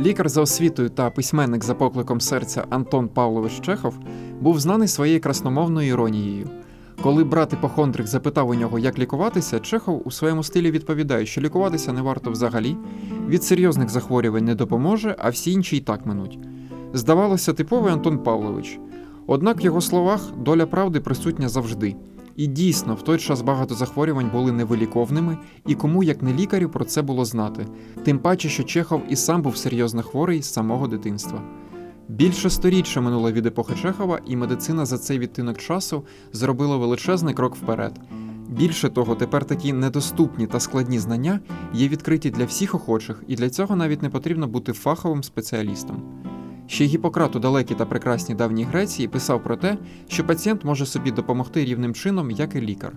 Лікар за освітою та письменник за покликом серця Антон Павлович Чехов був знаний своєю красномовною іронією. Коли брат іпохондрик запитав у нього, як лікуватися, Чехов у своєму стилі відповідає, що лікуватися не варто взагалі, від серйозних захворювань не допоможе, а всі інші й так минуть. Здавалося, типовий Антон Павлович. Однак в його словах доля правди присутня завжди. І дійсно, в той час багато захворювань були невиліковними, і кому, як не лікарю, про це було знати. Тим паче, що Чехов і сам був серйозно хворий з самого дитинства. Більше сторіччя минуло від епохи Чехова, і медицина за цей відтинок часу зробила величезний крок вперед. Більше того, тепер такі недоступні та складні знання є відкриті для всіх охочих, і для цього навіть не потрібно бути фаховим спеціалістом. Ще Гіппократ у далекій та прекрасній давній Греції писав про те, що пацієнт може собі допомогти рівним чином, як і лікар.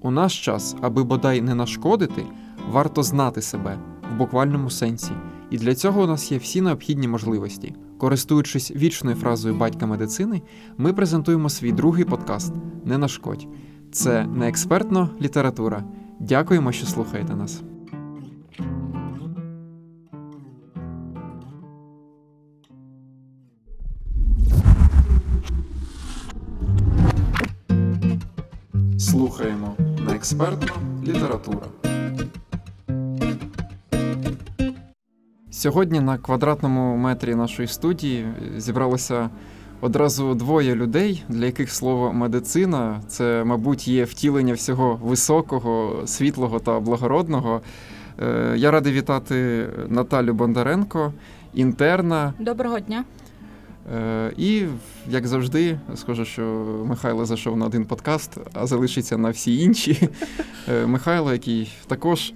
У наш час, аби бодай не нашкодити, варто знати себе в буквальному сенсі, і для цього у нас є всі необхідні можливості. Користуючись вічною фразою батька медицини, ми презентуємо свій другий подкаст Не нашкодь. Це не експертно література. Дякуємо, що слухаєте нас. Слухаємо на експертну література. Сьогодні на квадратному метрі нашої студії зібралося одразу двоє людей, для яких слово медицина це, мабуть, є втілення всього високого, світлого та благородного. Е, Я радий вітати Наталю Бондаренко, інтерна. Доброго дня. Е, І, як завжди, схоже, що Михайло зайшов на один подкаст, а залишиться на всі інші. Е, Михайло, який також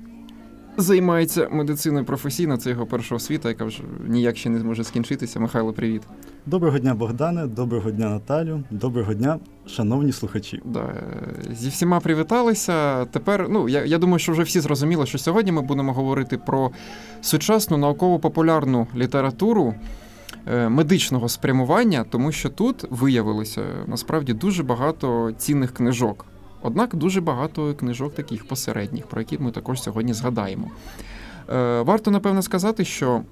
займається медициною професійно, це його перша освіта, яка вже ніяк ще не зможе скінчитися. Михайло, привіт. Доброго дня, Богдане, доброго дня, Наталю, доброго дня, шановні слухачі. Да, е, зі всіма привіталися. Тепер, ну я, я думаю, що вже всі зрозуміли, що сьогодні ми будемо говорити про сучасну науково-популярну літературу медичного спрямування, тому що тут виявилося насправді дуже багато цінних книжок. Однак дуже багато книжок таких посередніх, про які ми також сьогодні згадаємо. Е, Варто напевно сказати, що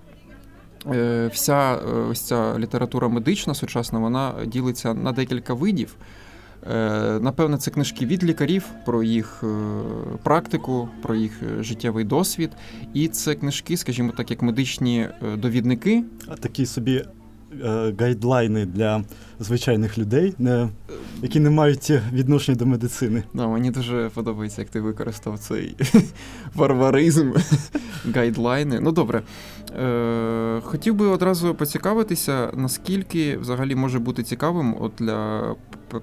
е, вся е, ось ця література медична сучасна вона ділиться на декілька видів. Е, Напевно, це книжки від лікарів про їх е, практику, про їх е, життєвий досвід. І це книжки, скажімо так, як медичні довідники. А Такі собі гайдлайни для звичайних людей, не, які не мають відношення до медицини. Да, мені дуже подобається, як ти використав цей варваризм, гайдлайни. Ну добре. Е, хотів би одразу поцікавитися, наскільки взагалі може бути цікавим от для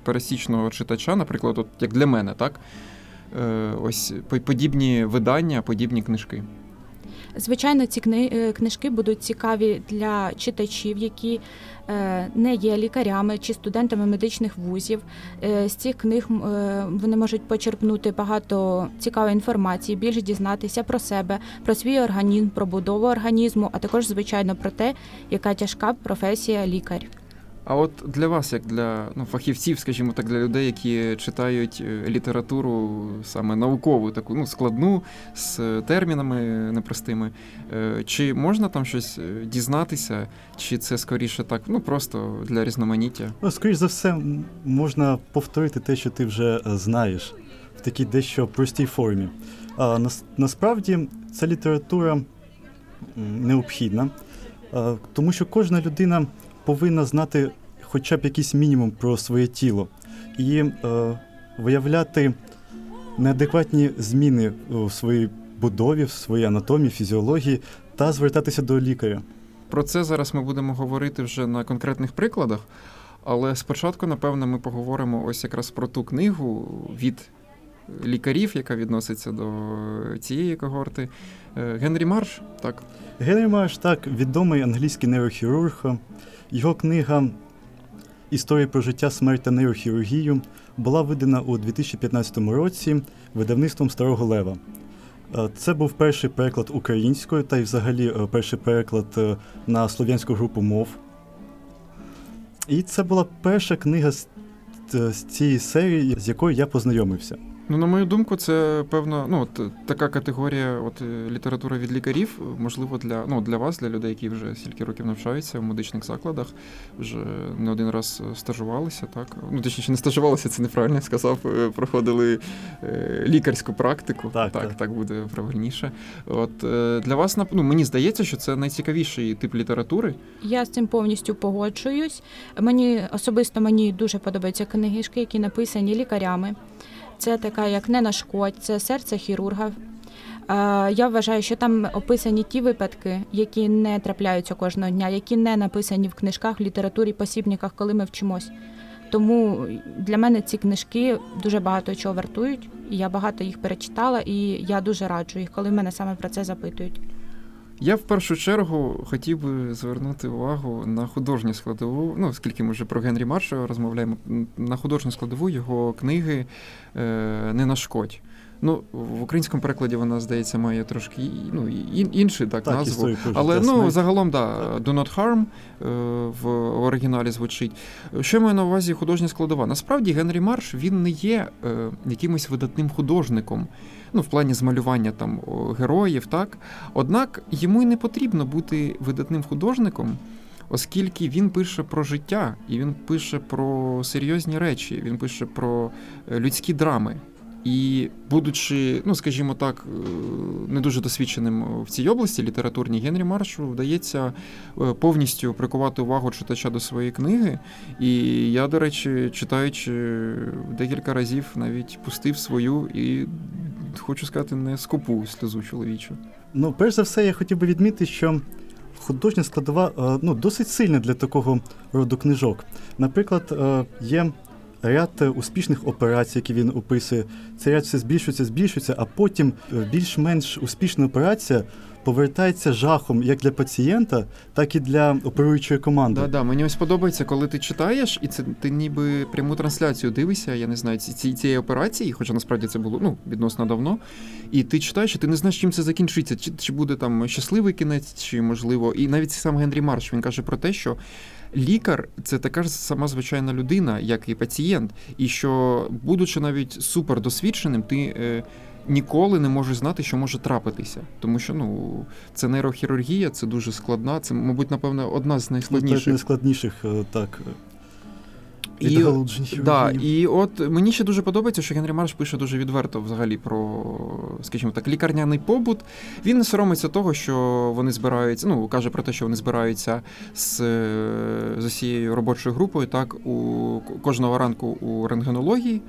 пересічного читача, наприклад, от як для мене, так? Е, ось по- подібні видання, подібні книжки. Звичайно, ці кни- е, книжки будуть цікаві для читачів, які е, не є лікарями чи студентами медичних вузів. З цих книг вони можуть почерпнути багато цікавої інформації, більше дізнатися про себе, про свій організм, про будову організму, а також, звичайно, про те, яка тяжка професія лікар. А от для вас, як для ну, фахівців, скажімо так, для людей, які читають е, літературу саме наукову, таку ну, складну, з термінами непростими, е, чи можна там щось е, дізнатися, чи це скоріше так, ну просто для різноманіття? Ну, скоріш за все, можна повторити те, що ти вже знаєш, в такій дещо простій формі. А, нас, насправді ця література необхідна, тому що кожна людина повинна знати хоча б якийсь мінімум про своє тіло і е, виявляти неадекватні зміни у своїй будові, в своїй анатомії, фізіології та звертатися до лікаря. Про це зараз ми будемо говорити вже на конкретних прикладах. Але спочатку, напевно, ми поговоримо ось якраз про ту книгу від лікарів, яка відноситься до цієї когорти. Е, Генрі Марш, так, Генрі Марш, так, відомий англійський нейрохірург. Його книга Історія про життя, смерть та нейрохірургію була видана у 2015 році видавництвом Старого Лева. Е, Це був перший переклад українською та й взагалі е, перший переклад е, на слов'янську групу мов. І це була перша книга з, з цієї серії, з якою я познайомився. Ну, на мою думку, це певно, ну от така категорія, от е, література від лікарів, можливо, для ну для вас, для людей, які вже стільки років навчаються в медичних закладах, вже не один раз стажувалися, так ну точніше, не стажувалися, це неправильно я сказав. е, Проходили е, лікарську практику. Так, так, так. так буде правильніше. От е, для вас ну, мені здається, що це найцікавіший тип літератури. Я з цим повністю погоджуюсь. Мені особисто мені дуже подобаються книжки, які написані лікарями. Це така, як не нашкодь, це серце хірурга. Я вважаю, що там описані ті випадки, які не трапляються кожного дня, які не написані в книжках, в літературі, посібниках, коли ми вчимось. Тому для мене ці книжки дуже багато чого вартують. Я багато їх перечитала, і я дуже раджу їх, коли мене саме про це запитують. Я в першу чергу хотів би звернути увагу на художню складову. Ну, оскільки ми вже про Генрі Марша розмовляємо, на художню складову його книги е, не нашкодь. Ну, в українському перекладі вона, здається, має трошки ну, і- інший так, Так, назву. Але ну, загалом, да, Do Not Harm е, в оригіналі звучить. Що маю на увазі художня складова? Насправді Генрі Марш він не є е, якимось видатним художником. Ну, в плані змалювання там героїв, так. Однак йому й не потрібно бути видатним художником, оскільки він пише про життя, і він пише про серйозні речі, він пише про е, людські драми. І будучи, ну скажімо так, е, не дуже досвідченим в цій області літературній, Генрі Маршу вдається е, повністю прикувати увагу читача до своєї книги. І я, до речі, читаючи декілька разів, навіть пустив свою і хочу сказати, не скупу сльозу чоловічу. Ну, перш за все, я хотів би відмітити, що художня складова е, ну, досить сильна для такого роду книжок. Наприклад, є ряд е, успішних операцій, які він описує. Цей ряд все збільшується, збільшується, а потім е, більш-менш успішна операція повертається жахом як для пацієнта, так і для оперуючої команди. Да, да, мені ось подобається, коли ти читаєш, і це ти ніби пряму трансляцію дивишся, я не знаю, ці, ці- цієї операції, хоча насправді це було ну, відносно давно. І ти читаєш, і ти не знаєш, чим це закінчиться. Чи, чи буде там щасливий кінець, чи можливо. І навіть сам Генрі Марш він каже про те, що. Лікар це така ж сама звичайна людина, як і пацієнт, і що, будучи навіть супердосвідченим, ти е, ніколи не можеш знати, що може трапитися. Тому що ну, це нейрохірургія, це дуже складна, це, мабуть, напевно, одна з Ну, це найскладніших найскладніших е, так. І- Да, і от мені ще дуже подобається, що Генрі Марш пише дуже відверто взагалі про, скажімо так, лікарняний побут. Він не соромиться того, що вони збираються, ну каже про те, що вони збираються з, з усією робочою групою, так у кожного ранку у рентгенології.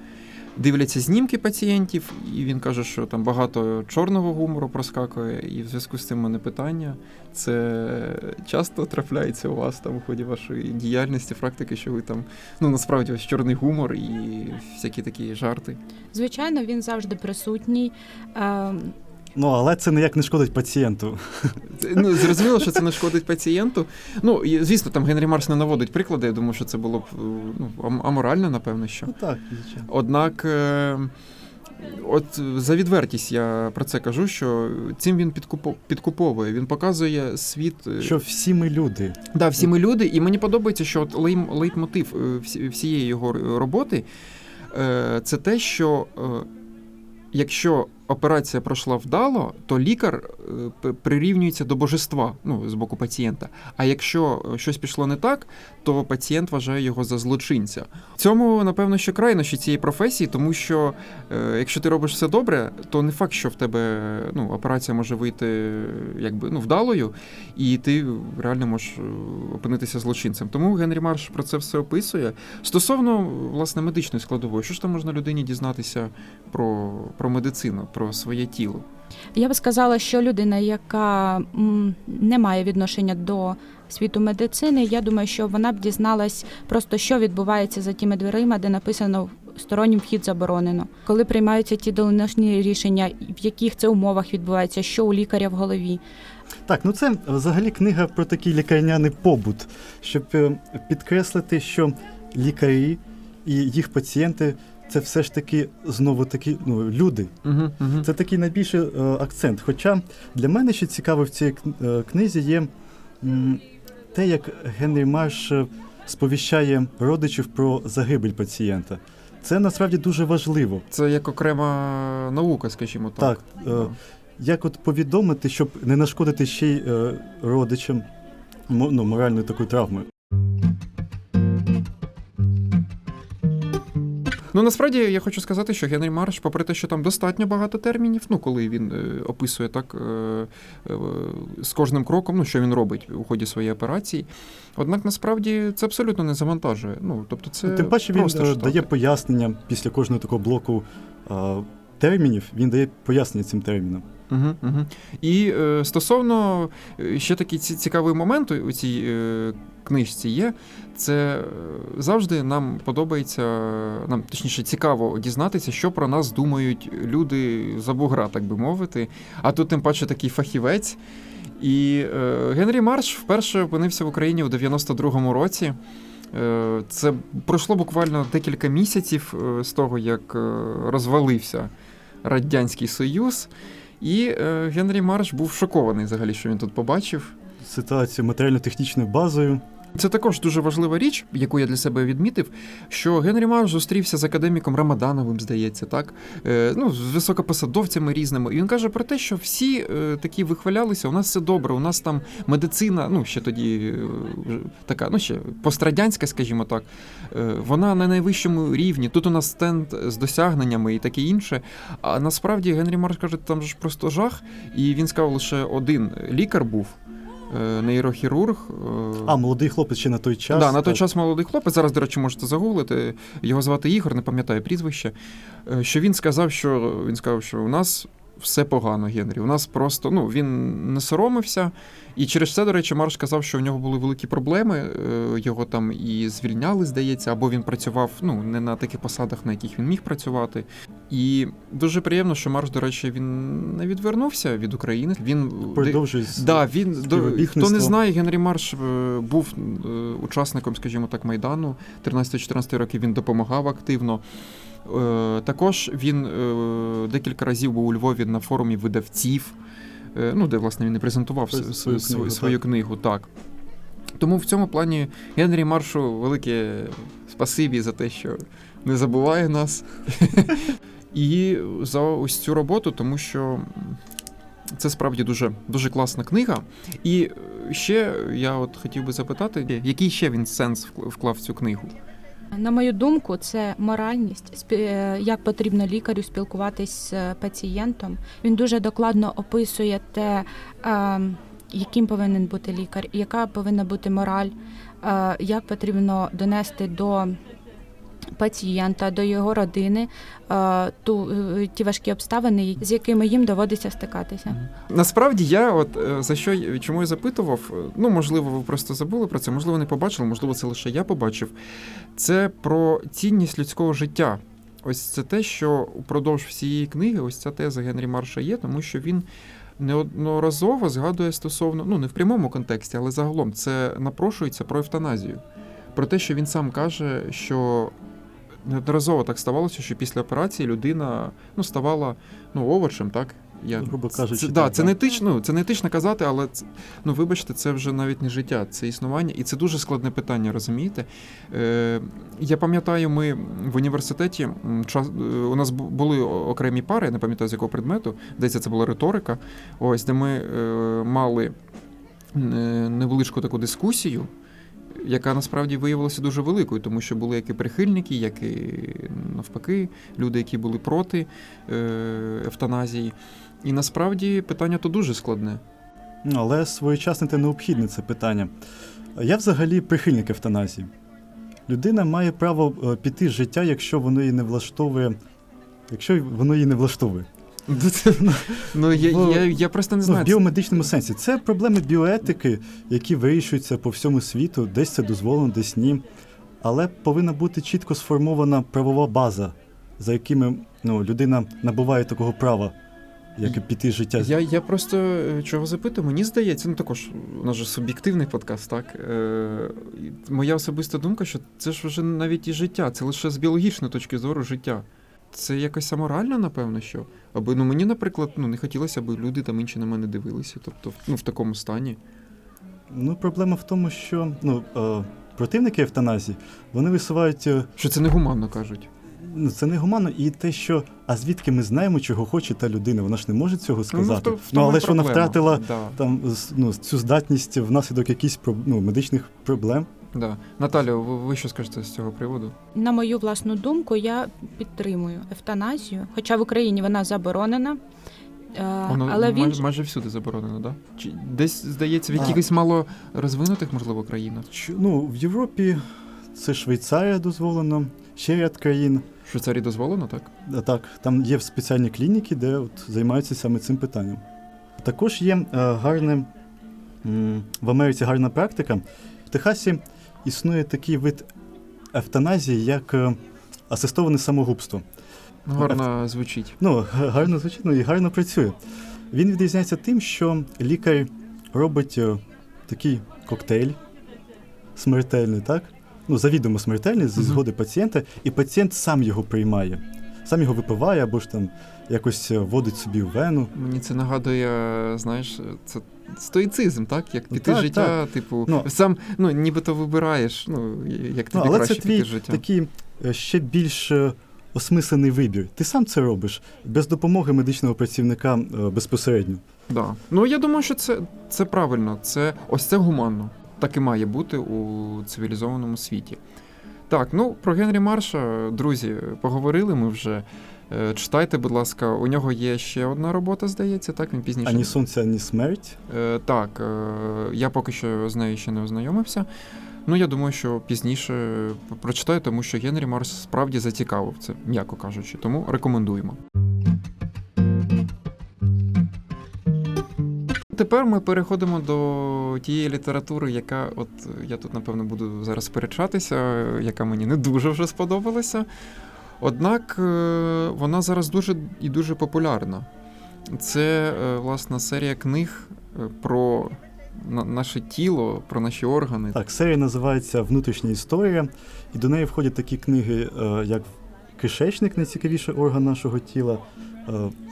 Дивляться знімки пацієнтів, і він каже, що там багато чорного гумору проскакує, і в зв'язку з цим мене питання. Це часто трапляється у вас там у ході вашої діяльності, практики, що ви там ну насправді ось чорний гумор і всякі такі жарти. Звичайно, він завжди присутній. Е, Ну, але це ніяк не шкодить пацієнту. Ну зрозуміло, що це не шкодить пацієнту. Ну і звісно, там Генрі Марс не наводить приклади. Я думаю, що це було б е, ну аморально, напевно, що. Ну так, звичайно. Однак, е, от за відвертість я про це кажу, що цим він підкуповує. Він показує світ. е, Що всі ми люди. Да, всі ми люди, і мені подобається, що от лейтмотив е, всієї його роботи е, це те, що е, якщо операція пройшла вдало, то лікар е, прирівнюється до божества ну, з боку пацієнта. А якщо е, щось пішло не так, то пацієнт вважає його за злочинця. Цьому, напевно, що крайнощі цієї професії, тому що е, якщо ти робиш все добре, то не факт, що в тебе ну, операція може вийти якби ну, вдалою, і ти реально можеш опинитися злочинцем. Тому Генрі Марш про це все описує. Стосовно власне медичної складової, що ж там можна людині дізнатися про, про медицину, про своє тіло? Я би сказала, що людина, яка не має відношення до світу медицини, я думаю, що вона б дізналась просто, що відбувається за тими дверима, де написано стороннім вхід заборонено. Коли приймаються ті доленосні рішення, в яких це умовах відбувається, що у лікаря в голові. Так, ну це взагалі книга про такий лікарняний побут, щоб е, підкреслити, що лікарі і їх пацієнти це все ж таки знову таки ну, люди. Угу, угу. Це такий найбільший е, акцент. Хоча для мене ще цікаво в цій е, книзі є м, те, як Генрі Марш е, сповіщає родичів про загибель пацієнта. Це насправді дуже важливо. Це як окрема наука, скажімо так. Так, е, як от повідомити, щоб не нашкодити ще й е, родичам ну, моральною такою травмою. Ну насправді я хочу сказати, що Генрі Марш, попри те, що там достатньо багато термінів, ну коли він е, описує так е, е, з кожним кроком, ну що він робить у ході своєї операції. Однак насправді це абсолютно не завантажує. Ну тобто, це Тим паче він дає пояснення після кожного такого блоку термінів, він дає пояснення цим термінам. Угу, угу. І е, стосовно е, ще такий цікавий момент у цій е, книжці є. Це е, завжди нам подобається, нам точніше цікаво дізнатися, що про нас думають люди за бугра, так би мовити. А тут тим паче такий фахівець. І е, Генрі Марш вперше опинився в Україні у 92-му році. Е, Це пройшло буквально декілька місяців з того, як розвалився Радянський Союз. І е, Генрі Марш був шокований взагалі, що він тут побачив. Ситуацію матеріально-технічною базою. Це також дуже важлива річ, яку я для себе відмітив, що Генрі Марш зустрівся з академіком Рамадановим, здається, так е, ну з високопосадовцями різними. І він каже про те, що всі е, такі вихвалялися. У нас все добре, у нас там медицина, ну ще тоді е, така, ну ще пострадянська, скажімо так. Вона на найвищому рівні. Тут у нас стенд з досягненнями і таке інше. А насправді Генрі Марш каже, там ж просто жах. І він сказав, лише один лікар був. Е, Нейрохірург. е, А, молодий хлопець ще на той час. да, на той так. час молодий хлопець. Зараз, до речі, можете загуглити. Його звати Ігор, не пам'ятаю прізвище. Е, Що він сказав, що він сказав, що у нас все погано, Генрі. У нас просто ну він не соромився. І через це, до речі, Марш сказав, що у нього були великі проблеми. Його там і звільняли, здається, або він працював ну не на таких посадах, на яких він міг працювати. І дуже приємно, що Марш, до речі, він не відвернувся від України. Він Продовжує Да, він до хто не знає, Генрі Марш е, був е, учасником, скажімо так, майдану. 13-14 років він допомагав активно. Е, Також він е, декілька разів був у Львові на форумі видавців, е, ну де власне він і презентував Свою свою, книгу, свою так. книгу. Так. Тому в цьому плані Генрі Маршу велике спасибі за те, що не забуває нас. І за ось цю роботу, тому що це справді дуже, дуже класна книга. І е, ще я от хотів би запитати, який ще він сенс вклав в цю книгу? На мою думку, це моральність, е, як потрібно лікарю спілкуватись з пацієнтом. Він дуже докладно описує те, е, яким повинен бути лікар, яка повинна бути мораль, е, як потрібно донести до пацієнта, до його родини е, ту, е, ті важкі обставини, з якими їм доводиться стикатися. Насправді я, от е, за що чому я запитував, ну можливо, ви просто забули про це, можливо, не побачили, можливо, це лише я побачив. Це про цінність людського життя. Ось це те, що упродовж всієї книги, ось ця теза Генрі Марша є, тому що він неодноразово згадує стосовно, ну не в прямому контексті, але загалом це напрошується про евтаназію. Про те, що він сам каже, що неодноразово так ставалося, що після операції людина ну, ставала ну, овочем, так? Я, Грубо це- кажучи, це, да, так, це не етично, ну, це не етично казати, але це, ну, вибачте, це вже навіть не життя, це існування, і це дуже складне питання, розумієте? Е, я пам'ятаю, ми в університеті час, е, у нас бу- були окремі пари, я не пам'ятаю з якого предмету, здається, це була риторика, ось де ми е, мали е, невеличку таку дискусію. Яка насправді виявилася дуже великою, тому що були як і прихильники, як і навпаки, люди, які були проти е, евтаназії. І насправді питання то дуже складне. Ну, Але своєчасне та необхідне це питання. Я взагалі прихильник евтаназії. Людина має право е, піти з життя, якщо воно її не влаштовує. Якщо воно її не влаштовує. Ну я, Бо- я, я просто не Ну, в біомедичному сенсі. Це проблеми біоетики, які вирішуються по всьому світу, десь це дозволено, десь ні. Але повинна бути чітко сформована правова база, за якими ну, людина набуває такого права, як і піти життя. Я, я просто е, чого запитую, мені здається, ну також у нас же суб'єктивний подкаст, так. Е, моя особиста думка, що це ж вже навіть і життя, це лише з біологічної точки зору життя. Це якось аморально, напевно, що. Аби ну мені, наприклад, ну не хотілося, аби люди там інші на мене дивилися, тобто ну, в такому стані. Ну, проблема в тому, що ну, е, противники евтаназії вони висувають. е, Що це негуманно кажуть. ну, це не гуманно, і те, що а звідки ми знаємо, чого хоче та людина, вона ж не може цього сказати. в Ну, але ж вона проблема. втратила Да, там ну, цю здатність внаслідок якихось ну, медичних проблем. Да. Наталю, ви, ви що скажете з цього приводу? На мою власну думку, я підтримую евтаназію, хоча в Україні вона заборонена. Е, Воно але він майже, майже всюди заборонено, да? Чи десь здається, в А. якихось мало розвинутих, можливо, країнах. Що, ну, в Європі це Швейцарія дозволено, ще ряд країн. В Швейцарії дозволено, так? А Так, там є спеціальні клініки, де от займаються саме цим питанням. Також є е, гарне м, в Америці гарна практика. В Техасі існує такий вид евтаназії, як е, асистоване самогубство. Гарно гарно звучить. Ну, гарно звучить, ну і гарно працює. Він відрізняється тим, що лікар робить е, такий коктейль смертельний, так? Ну, завідомо смертельний зі згоди пацієнта, і пацієнт сам його приймає. Сам його випиває або ж там якось е, вводить собі в вену. Мені це нагадує, знаєш, це стоїцизм, так? Як піти Так, життя, так. типу, Ну. сам ну, нібито вибираєш, ну, як Ну, тобі але краще це твій з життя. такий е, ще більш е, осмислений вибір. Ти сам це робиш без допомоги медичного працівника безпосередньо. Да. Ну я думаю, що це, це правильно, це ось це гуманно. Так і має бути у цивілізованому світі. Так, ну про Генрі Марша, друзі, поговорили ми вже. Е, Читайте, будь ласка, у нього є ще одна робота, здається, так він пізніше. Ані сонця, ані смерть. Е, так, е, я поки що з нею ще не ознайомився. Ну, я думаю, що пізніше прочитаю, тому що Генрі Марс справді зацікавив це, м'яко кажучи. Тому рекомендуємо. Тепер ми переходимо до тієї літератури, яка, от я тут, напевно, буду зараз сперечатися, яка мені не дуже вже сподобалася. Однак е, вона зараз дуже і дуже популярна. Це, е, власне, серія книг е, про наше тіло, про наші органи. Так, серія називається Внутрішня історія, і до неї входять такі книги, як Кишечник, найцікавіший орган нашого тіла,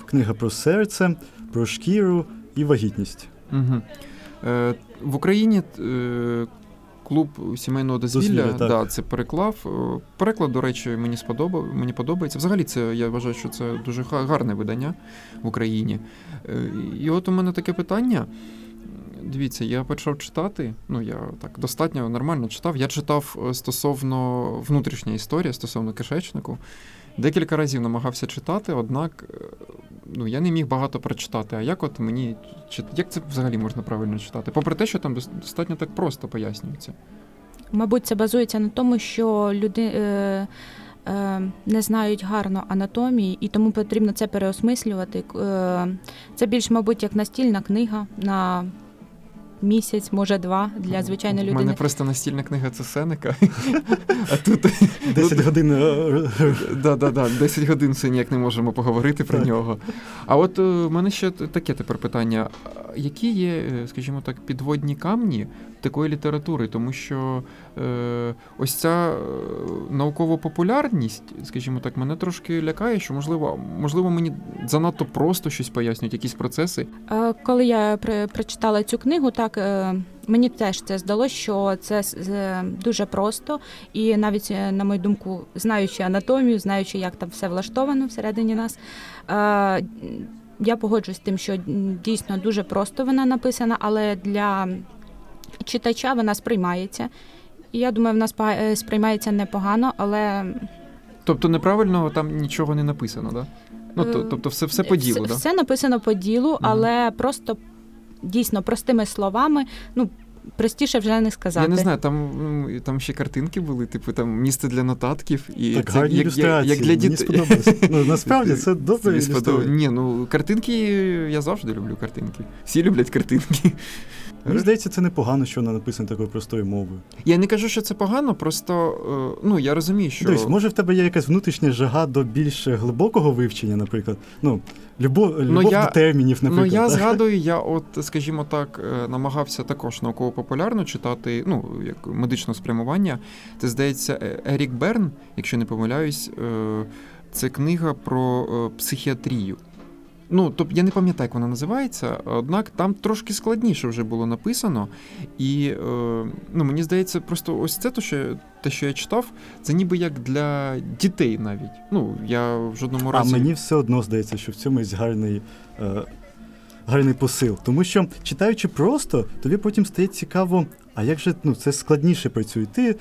книга про серце, про шкіру і вагітність. Угу. Е, в Україні е, клуб сімейного дозвілля, Дозвілля, да, це переклав. Е, Переклад, до речі, мені сподобав, мені подобається. Взагалі, це я вважаю, що це дуже гарне видання в Україні. Е, і от у мене таке питання. Дивіться, я почав читати. Ну, я так достатньо нормально читав. Я читав е, стосовно внутрішня історія, стосовно кишечнику. Декілька разів намагався читати, однак е, ну, я не міг багато прочитати. А як от мені як це взагалі можна правильно читати? Попри те, що там достатньо так просто пояснюється. Мабуть, це базується на тому, що люди е, е, не знають гарно анатомії, і тому потрібно це переосмислювати. Е, це більш, мабуть, як настільна книга на місяць, може два для звичайної У мене просто настільна книга це Сенека. А тут 10 годин е, е, да, да, да, 10 годин це ніяк не можемо поговорити про нього. А от у мене ще таке тепер питання: які є, е, скажімо так, підводні камні такої літератури? Тому що е, ось ця е, наукова популярність, скажімо так, мене трошки лякає, що можливо, можливо, мені занадто просто щось пояснюють, якісь процеси. Е, Коли я при- прочитала цю книгу, так е, мені теж це здалося, що це дуже просто, і навіть, на мою думку, знаючи анатомію, знаючи, як там все влаштовано всередині нас. Я погоджуюсь з тим, що дійсно дуже просто вона написана, але для читача вона сприймається. І я думаю, вона е, сприймається непогано, але Тобто неправильно там нічого не написано, да? Ну, то, Е, тобто все, все по ділу, все, да? все написано по ділу, але просто дійсно простими словами, ну простіше вже не сказати. Я не знаю, там, там ще картинки були, типу там місце для нотатків і так це гарні як, як, ілюстрації. як для Мені дітей. сподобалось. Ну, насправді це добре. Ні, ну картинки я завжди люблю картинки. Всі люблять картинки. Мені здається, це непогано, що вона написана такою простою мовою. Я не кажу, що це погано, просто е, ну я розумію, що Дивись, може в тебе є якась внутрішня жага до більш глибокого вивчення, наприклад. Ну, любов, любов я- до термінів, Ну, наприклад. я так? згадую, я от, скажімо так, е, намагався також науково-популярно читати, ну, як медичне спрямування. Це, здається, Е- Ерік Берн, якщо не помиляюсь, це книга про психіатрію. Ну, тобто я не пам'ятаю, як вона називається, однак там трошки складніше вже було написано. І е, ну, мені здається, просто ось це те, що, те, що я читав, це ніби як для дітей навіть. Ну, я в жодному А мені все одно здається, що в цьому є гарний, е, гарний посил. Тому що читаючи просто, тобі потім стає цікаво, а як же ну, це складніше працює. Ти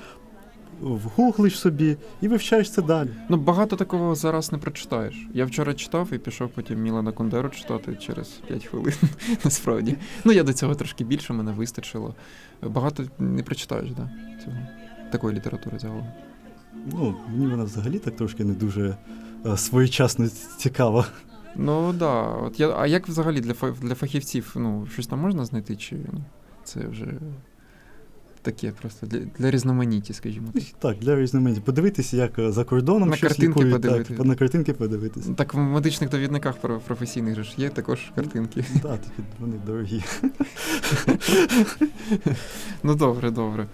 вгуглиш собі і вивчаєш це далі. Ну, багато такого зараз не прочитаєш. Я вчора читав і пішов потім Мілана Кундеру читати через 5 хвилин. Насправді. Ну, я до цього трошки більше, мене вистачило. Багато не прочитаєш, да, цього. Такої літератури загалом. Ну, мені вона взагалі так трошки не дуже е, своєчасно цікава. Ну да. От я, а як взагалі для для фахівців ну, щось там можна знайти, чи ну, це вже таке просто для, для різноманіті, скажімо так. Так, для різноманітті. Подивитися, як е, за кордоном На щось картинки лікують, подивитися. так, на картинки подивитися. Так в медичних довідниках про- професійних же ж є також картинки. Так, тільки вони дорогі. Ну добре, добре.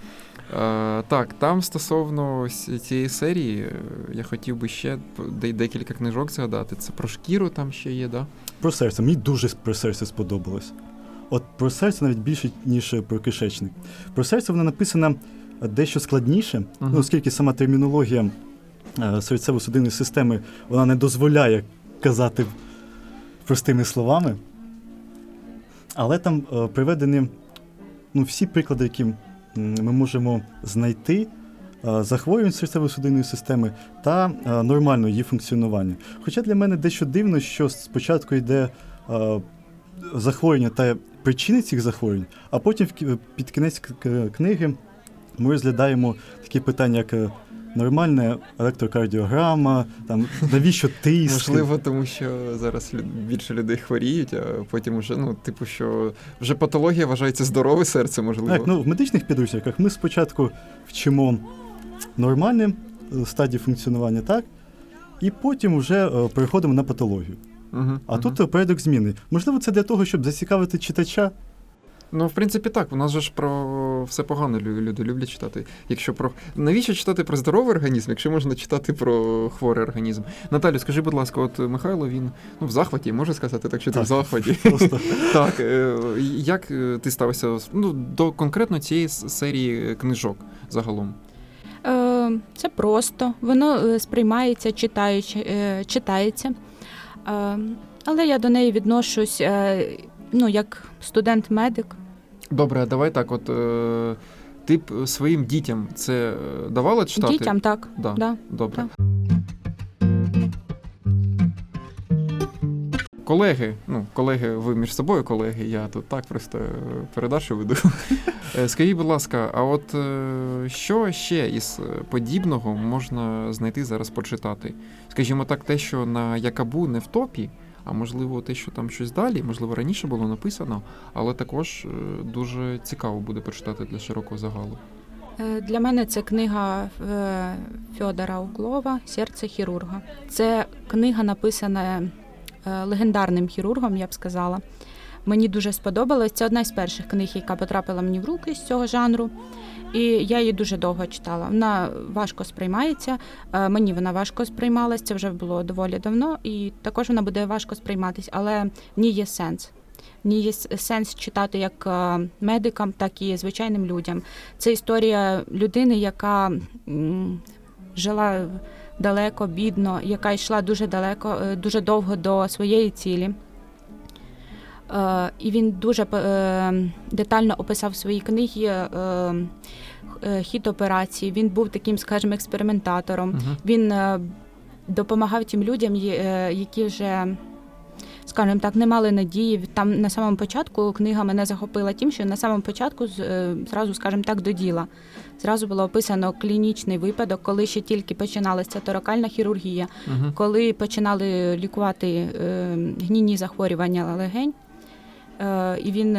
Е, так, там стосовно цієї серії, е, я хотів би ще декілька книжок згадати. Це про шкіру там ще є, да? Про серце. Мені дуже про серце сподобалось. От про серце навіть більше, ніж про кишечник. Про серце вона написана дещо складніше, Мгм. ну, оскільки сама термінологія е, серцево-судинної системи вона не дозволяє казати простими словами. Але там е, приведені ну, всі приклади, які ми можемо знайти е, захворювань серцево-судинної системи та нормального її функціонування. Хоча для мене дещо дивно, що спочатку йде захворювання та причини цих захворювань, а потім під кінець книги ми розглядаємо такі питання, як е, нормальна електрокардіограма, там навіщо тиск. Можливо, тому що зараз більше людей хворіють, а потім вже, ну, типу, що вже патологія вважається здорове серце, можливо. Так, ну в медичних підручниках ми спочатку вчимо нормальні е, стадії функціонування, так? І потім вже е, переходимо на патологію. Угу, А тут е, порядок зміни. Можливо, це для того, щоб зацікавити читача. Ну, в принципі, так. У нас же ж про все погано люди люблять читати. Якщо про навіщо читати про здоровий організм, якщо можна читати про хворий організм? Наталю, скажи, будь ласка, от Михайло він ну в захваті, може сказати так, що ти в захваті. Просто Так, е, як е, ти ставишся ну, до конкретно цієї серії книжок загалом? Е, Це просто, воно сприймається, читаючи, читається. Е, Але я до неї відношусь е, ну, як студент-медик. Добре, давай так, от е, ти б своїм дітям це давала читати? Дітям так. Да. Да. Добре. Колеги, ну, колеги, ви між собою колеги, я тут так просто е, передачу веду. Е, Скажіть, будь ласка, а от е, що ще із подібного можна знайти зараз почитати? Скажімо так, те, що на Якабу не в топі, а можливо, те, що там щось далі, можливо, раніше було написано, але також дуже цікаво буде почитати для широкого загалу. Для мене це книга Фьодора Углова Серце хірурга. Це книга написана легендарним хірургом, я б сказала. Мені дуже сподобалось. Це одна з перших книг, яка потрапила мені в руки з цього жанру. І я її дуже довго читала. Вона важко сприймається. е, Мені вона важко сприймалась, це вже було доволі давно, і також вона буде важко сприйматись, але в ній є сенс. В ній є сенс читати як е, медикам, так і звичайним людям. Це історія людини, яка жила далеко, бідно, яка йшла дуже далеко, е, дуже довго до своєї цілі. Е, І він дуже е, детально описав в своїй книгі хід операції. Він був таким, скажімо, експериментатором. Угу. Він допомагав тим людям, які вже, скажімо так, не мали надії. Там на самому початку книга мене захопила тим, що на самому початку е, зразу, скажімо так, до діла. Зразу було описано клінічний випадок, коли ще тільки починалася торакальна хірургія, Угу. коли починали лікувати е, гнійні захворювання легень. Е, і він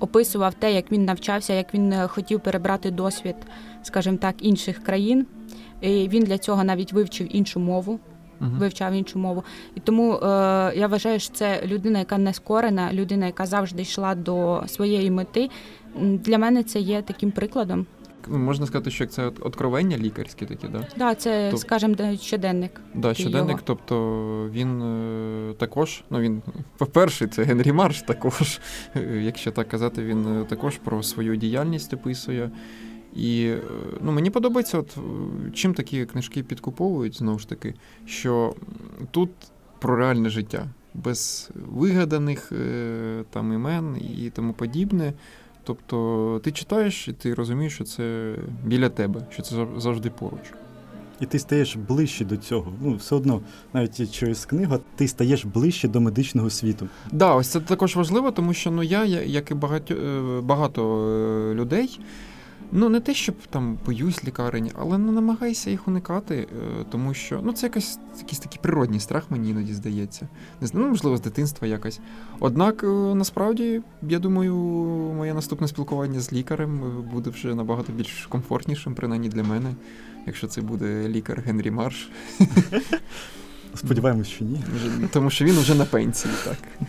описував те, як він навчався, як він хотів перебрати досвід, скажімо так, інших країн. І він для цього навіть вивчив іншу мову, Угу. вивчав іншу мову. І тому е, я вважаю, що це людина, яка не скорена, людина, яка завжди йшла до своєї мети. Для мене це є таким прикладом. можна сказати, що це откровення лікарські такі, да? Да, це, Тоб- скажімо, щоденник. Да, щоденник, його. тобто він е, також, ну він, по-перше, це Генрі Марш також, якщо так казати, він е, також про свою діяльність описує. І ну, мені подобається, от, чим такі книжки підкуповують, знову ж таки, що тут про реальне життя, без вигаданих е, там імен і тому подібне. Тобто ти читаєш і ти розумієш, що це біля тебе, що це завжди поруч. І ти стаєш ближче до цього. Ну, все одно, навіть через книгу, ти стаєш ближче до медичного світу. Да, ось це також важливо, тому що ну я, як і багато, е, багато е, людей, ну не те, щоб там боюсь лікарень, але ну намагаюся їх уникати, е, тому що ну це якась якийсь такий природній страх, мені іноді здається. Не знаю, ну можливо, з дитинства якось. Однак, е, насправді, я думаю, моє наступне спілкування з лікарем е, буде вже набагато більш комфортнішим, принаймні для мене, якщо це буде лікар Генрі Марш, Сподіваємось, що ні. Тому що він уже на пенсії, так.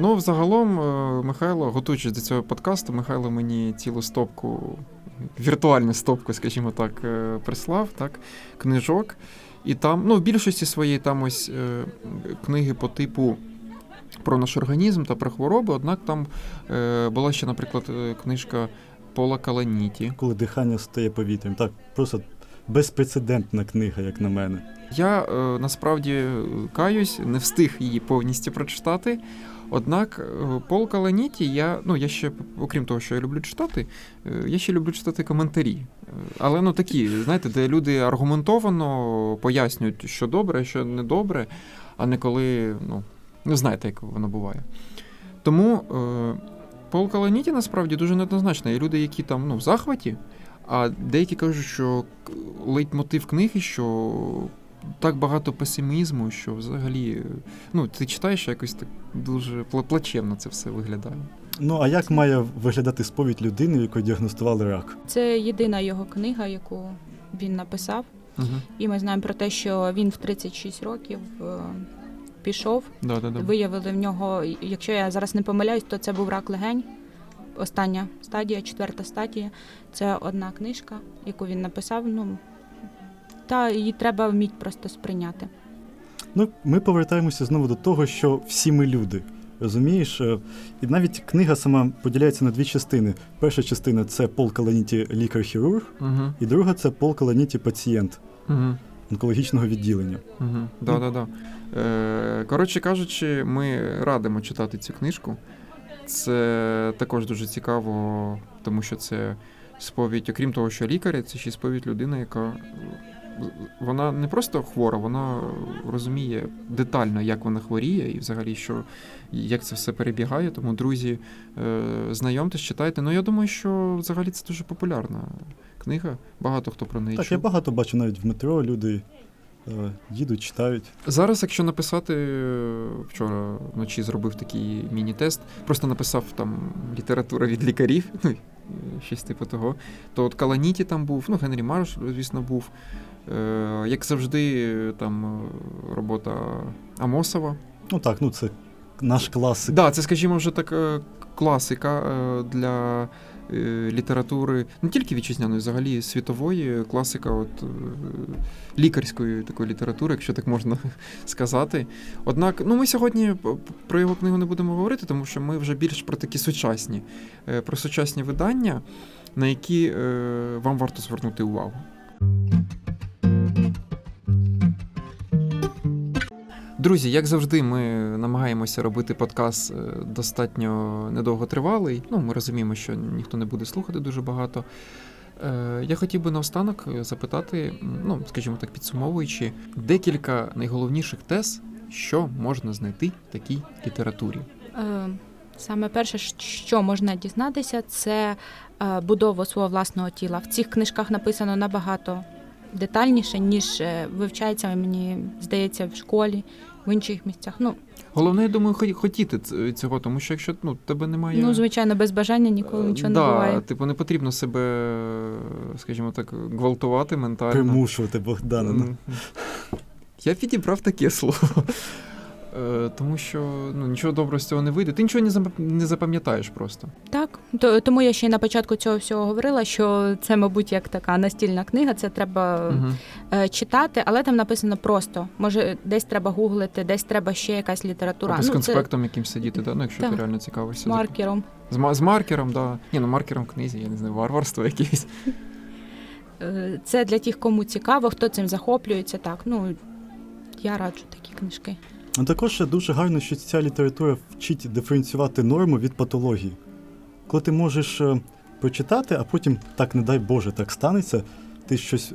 Ну, взагалом, е, Михайло, готуючись до цього подкасту, Михайло мені цілу стопку, віртуальну стопку, скажімо так, е, прислав, так, книжок. І там, ну, в більшості своєї там ось е, книги по типу про наш організм та про хвороби, однак там е, була ще, наприклад, книжка Пола Каланіті. Коли дихання стає повітрям. Так, просто безпрецедентна книга, як на мене. Я е, насправді каюсь, не встиг її повністю прочитати. Однак е, Пол Каланіті, я, ну, я ще, окрім того, що я люблю читати, е, я ще люблю читати коментарі. Е, Але ну такі, знаєте, де люди аргументовано пояснюють, що добре, що не добре, а не коли, ну, ну знаєте, як воно буває. Тому Пол Каланіті насправді дуже неоднозначно. Є люди, які там ну, в захваті, а деякі кажуть, що лейтмотив книги, що так багато песимізму, що взагалі, е, ну, ти читаєш якось так дуже плачевно це все виглядає. Ну, а як має виглядати сповідь людини, в якої діагностували рак? Це єдина його книга, яку він написав. Угу. І ми знаємо про те, що він в 36 років е, пішов. Да, да, да. Виявили в нього, якщо я зараз не помиляюсь, то це був рак легень. Остання стадія, четверта стадія. Це одна книжка, яку він написав. Ну та її треба вміти просто сприйняти. Ну, ми повертаємося знову до того, що всі ми люди. Розумієш? Е, І навіть книга сама поділяється на дві частини. Перша частина це Пол Каланіті лікар-хірург, Угу. і друга це Пол Каланіті пацієнт Угу. онкологічного відділення. Угу. Да, да, да. Е, коротше кажучи, ми радимо читати цю книжку. Це також дуже цікаво, тому що це сповідь, окрім того, що лікаря, це ще сповідь людини, яка вона не просто хвора, вона розуміє детально, як вона хворіє, і взагалі, що як це все перебігає. Тому, друзі, е, знайомтесь, читайте. Ну, я думаю, що взагалі це дуже популярна книга. Багато хто про неї Так, чув. я багато бачу навіть в метро, люди е, їдуть, читають. Зараз, якщо написати е, вчора вночі зробив такий міні-тест, просто написав там література від лікарів, ну, щось типу того. То от Каланіті там був, ну, Генрі Марш, звісно, був. Е, як завжди, е, там е, робота Амосова. Ну так, ну це наш класик. Да, це, скажімо, вже така класика е, для е, літератури не тільки вітчизняної, взагалі світової, класика от, е, лікарської такої літератури, якщо так можна сказати. Однак, ну ми сьогодні про його книгу не будемо говорити, тому що ми вже більш про такі сучасні, е, про сучасні видання, на які е, вам варто звернути увагу. Друзі, як завжди, ми намагаємося робити подкаст е, достатньо недовготривалий. Ну, ми розуміємо, що ніхто не буде слухати дуже багато. Е, Я хотів би наостанок е, запитати, ну, скажімо так, підсумовуючи, декілька найголовніших тез, що можна знайти в такій літературі. Саме перше, що можна дізнатися, це будову свого власного тіла. В цих книжках написано набагато детальніше, ніж вивчається, мені здається, в школі, в інших місцях. Ну, Головне, я думаю, хо- хотіти цього, тому що якщо ну, тебе немає. ну звичайно, без бажання ніколи нічого Е, да, не буває. Типу, не потрібно себе, скажімо так, гвалтувати ментально. Примушувати Богдана. Ну, Я підібрав таке слово. Е, тому що ну, нічого доброго з цього не вийде. Ти нічого не не запам'ятаєш просто. Так, то, тому я ще й на початку цього всього говорила, що це, мабуть, як така настільна книга, це треба Угу. читати, але там написано просто. Може, десь треба гуглити, десь треба ще якась література. Або з Ну, це конспектом яким сидіти, да? ну, якщо Так. ти реально цікавишся. маркером. З, з маркером, да. Ні, ну маркером в книзі, я не знаю, варварство якесь. Е, Це для тих, кому цікаво, хто цим захоплюється. Так, ну я раджу такі книжки. А також дуже гарно, що ця література вчить диференціювати норму від патології. Коли ти можеш е, прочитати, а потім, так не дай Боже, так станеться, ти щось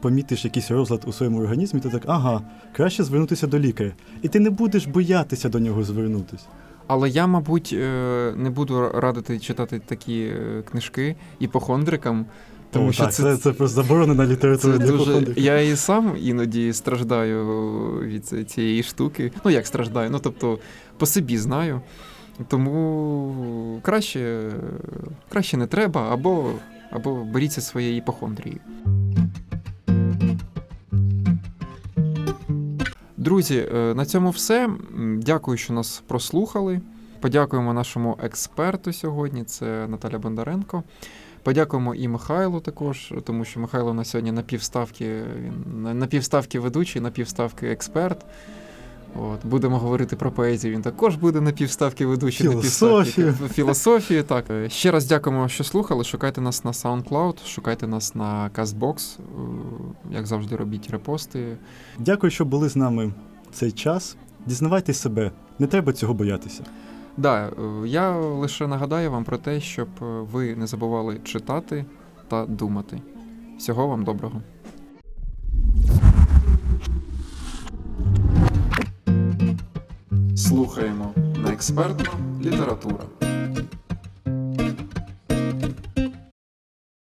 помітиш, якийсь розлад у своєму організмі, ти так, ага, краще звернутися до лікаря. І ти не будеш боятися до нього звернутися. Але я, мабуть, е, не буду радити читати такі е, книжки іпохондрикам, тому О, що так, це, це, просто заборонена література Це дуже я і сам іноді страждаю від цієї штуки. Ну як страждаю? Ну тобто по собі знаю. Тому краще, краще не треба, або, або боріться своєю іпохондрією. Друзі, е, на цьому все. Дякую, що нас прослухали. Подякуємо нашому експерту сьогодні, це Наталя Бондаренко. Подякуємо і Михайлу також, тому що Михайло на сьогодні на півставки, він на- на півставки ведучий, на півставки експерт. От, будемо говорити про поезію. Він також буде на півставки ведучий, на Філософію. півставки філософії. Так, Е, ще раз дякуємо, що слухали. Шукайте нас на SoundCloud, шукайте нас на CastBox. Е, Як завжди, робіть репости. Дякую, що були з нами цей час. Дізнавайтесь себе, не треба цього боятися. Да, е, я лише нагадаю вам про те, щоб е, ви не забували читати та думати. Всього вам доброго. Слухаємо на експертну літературу.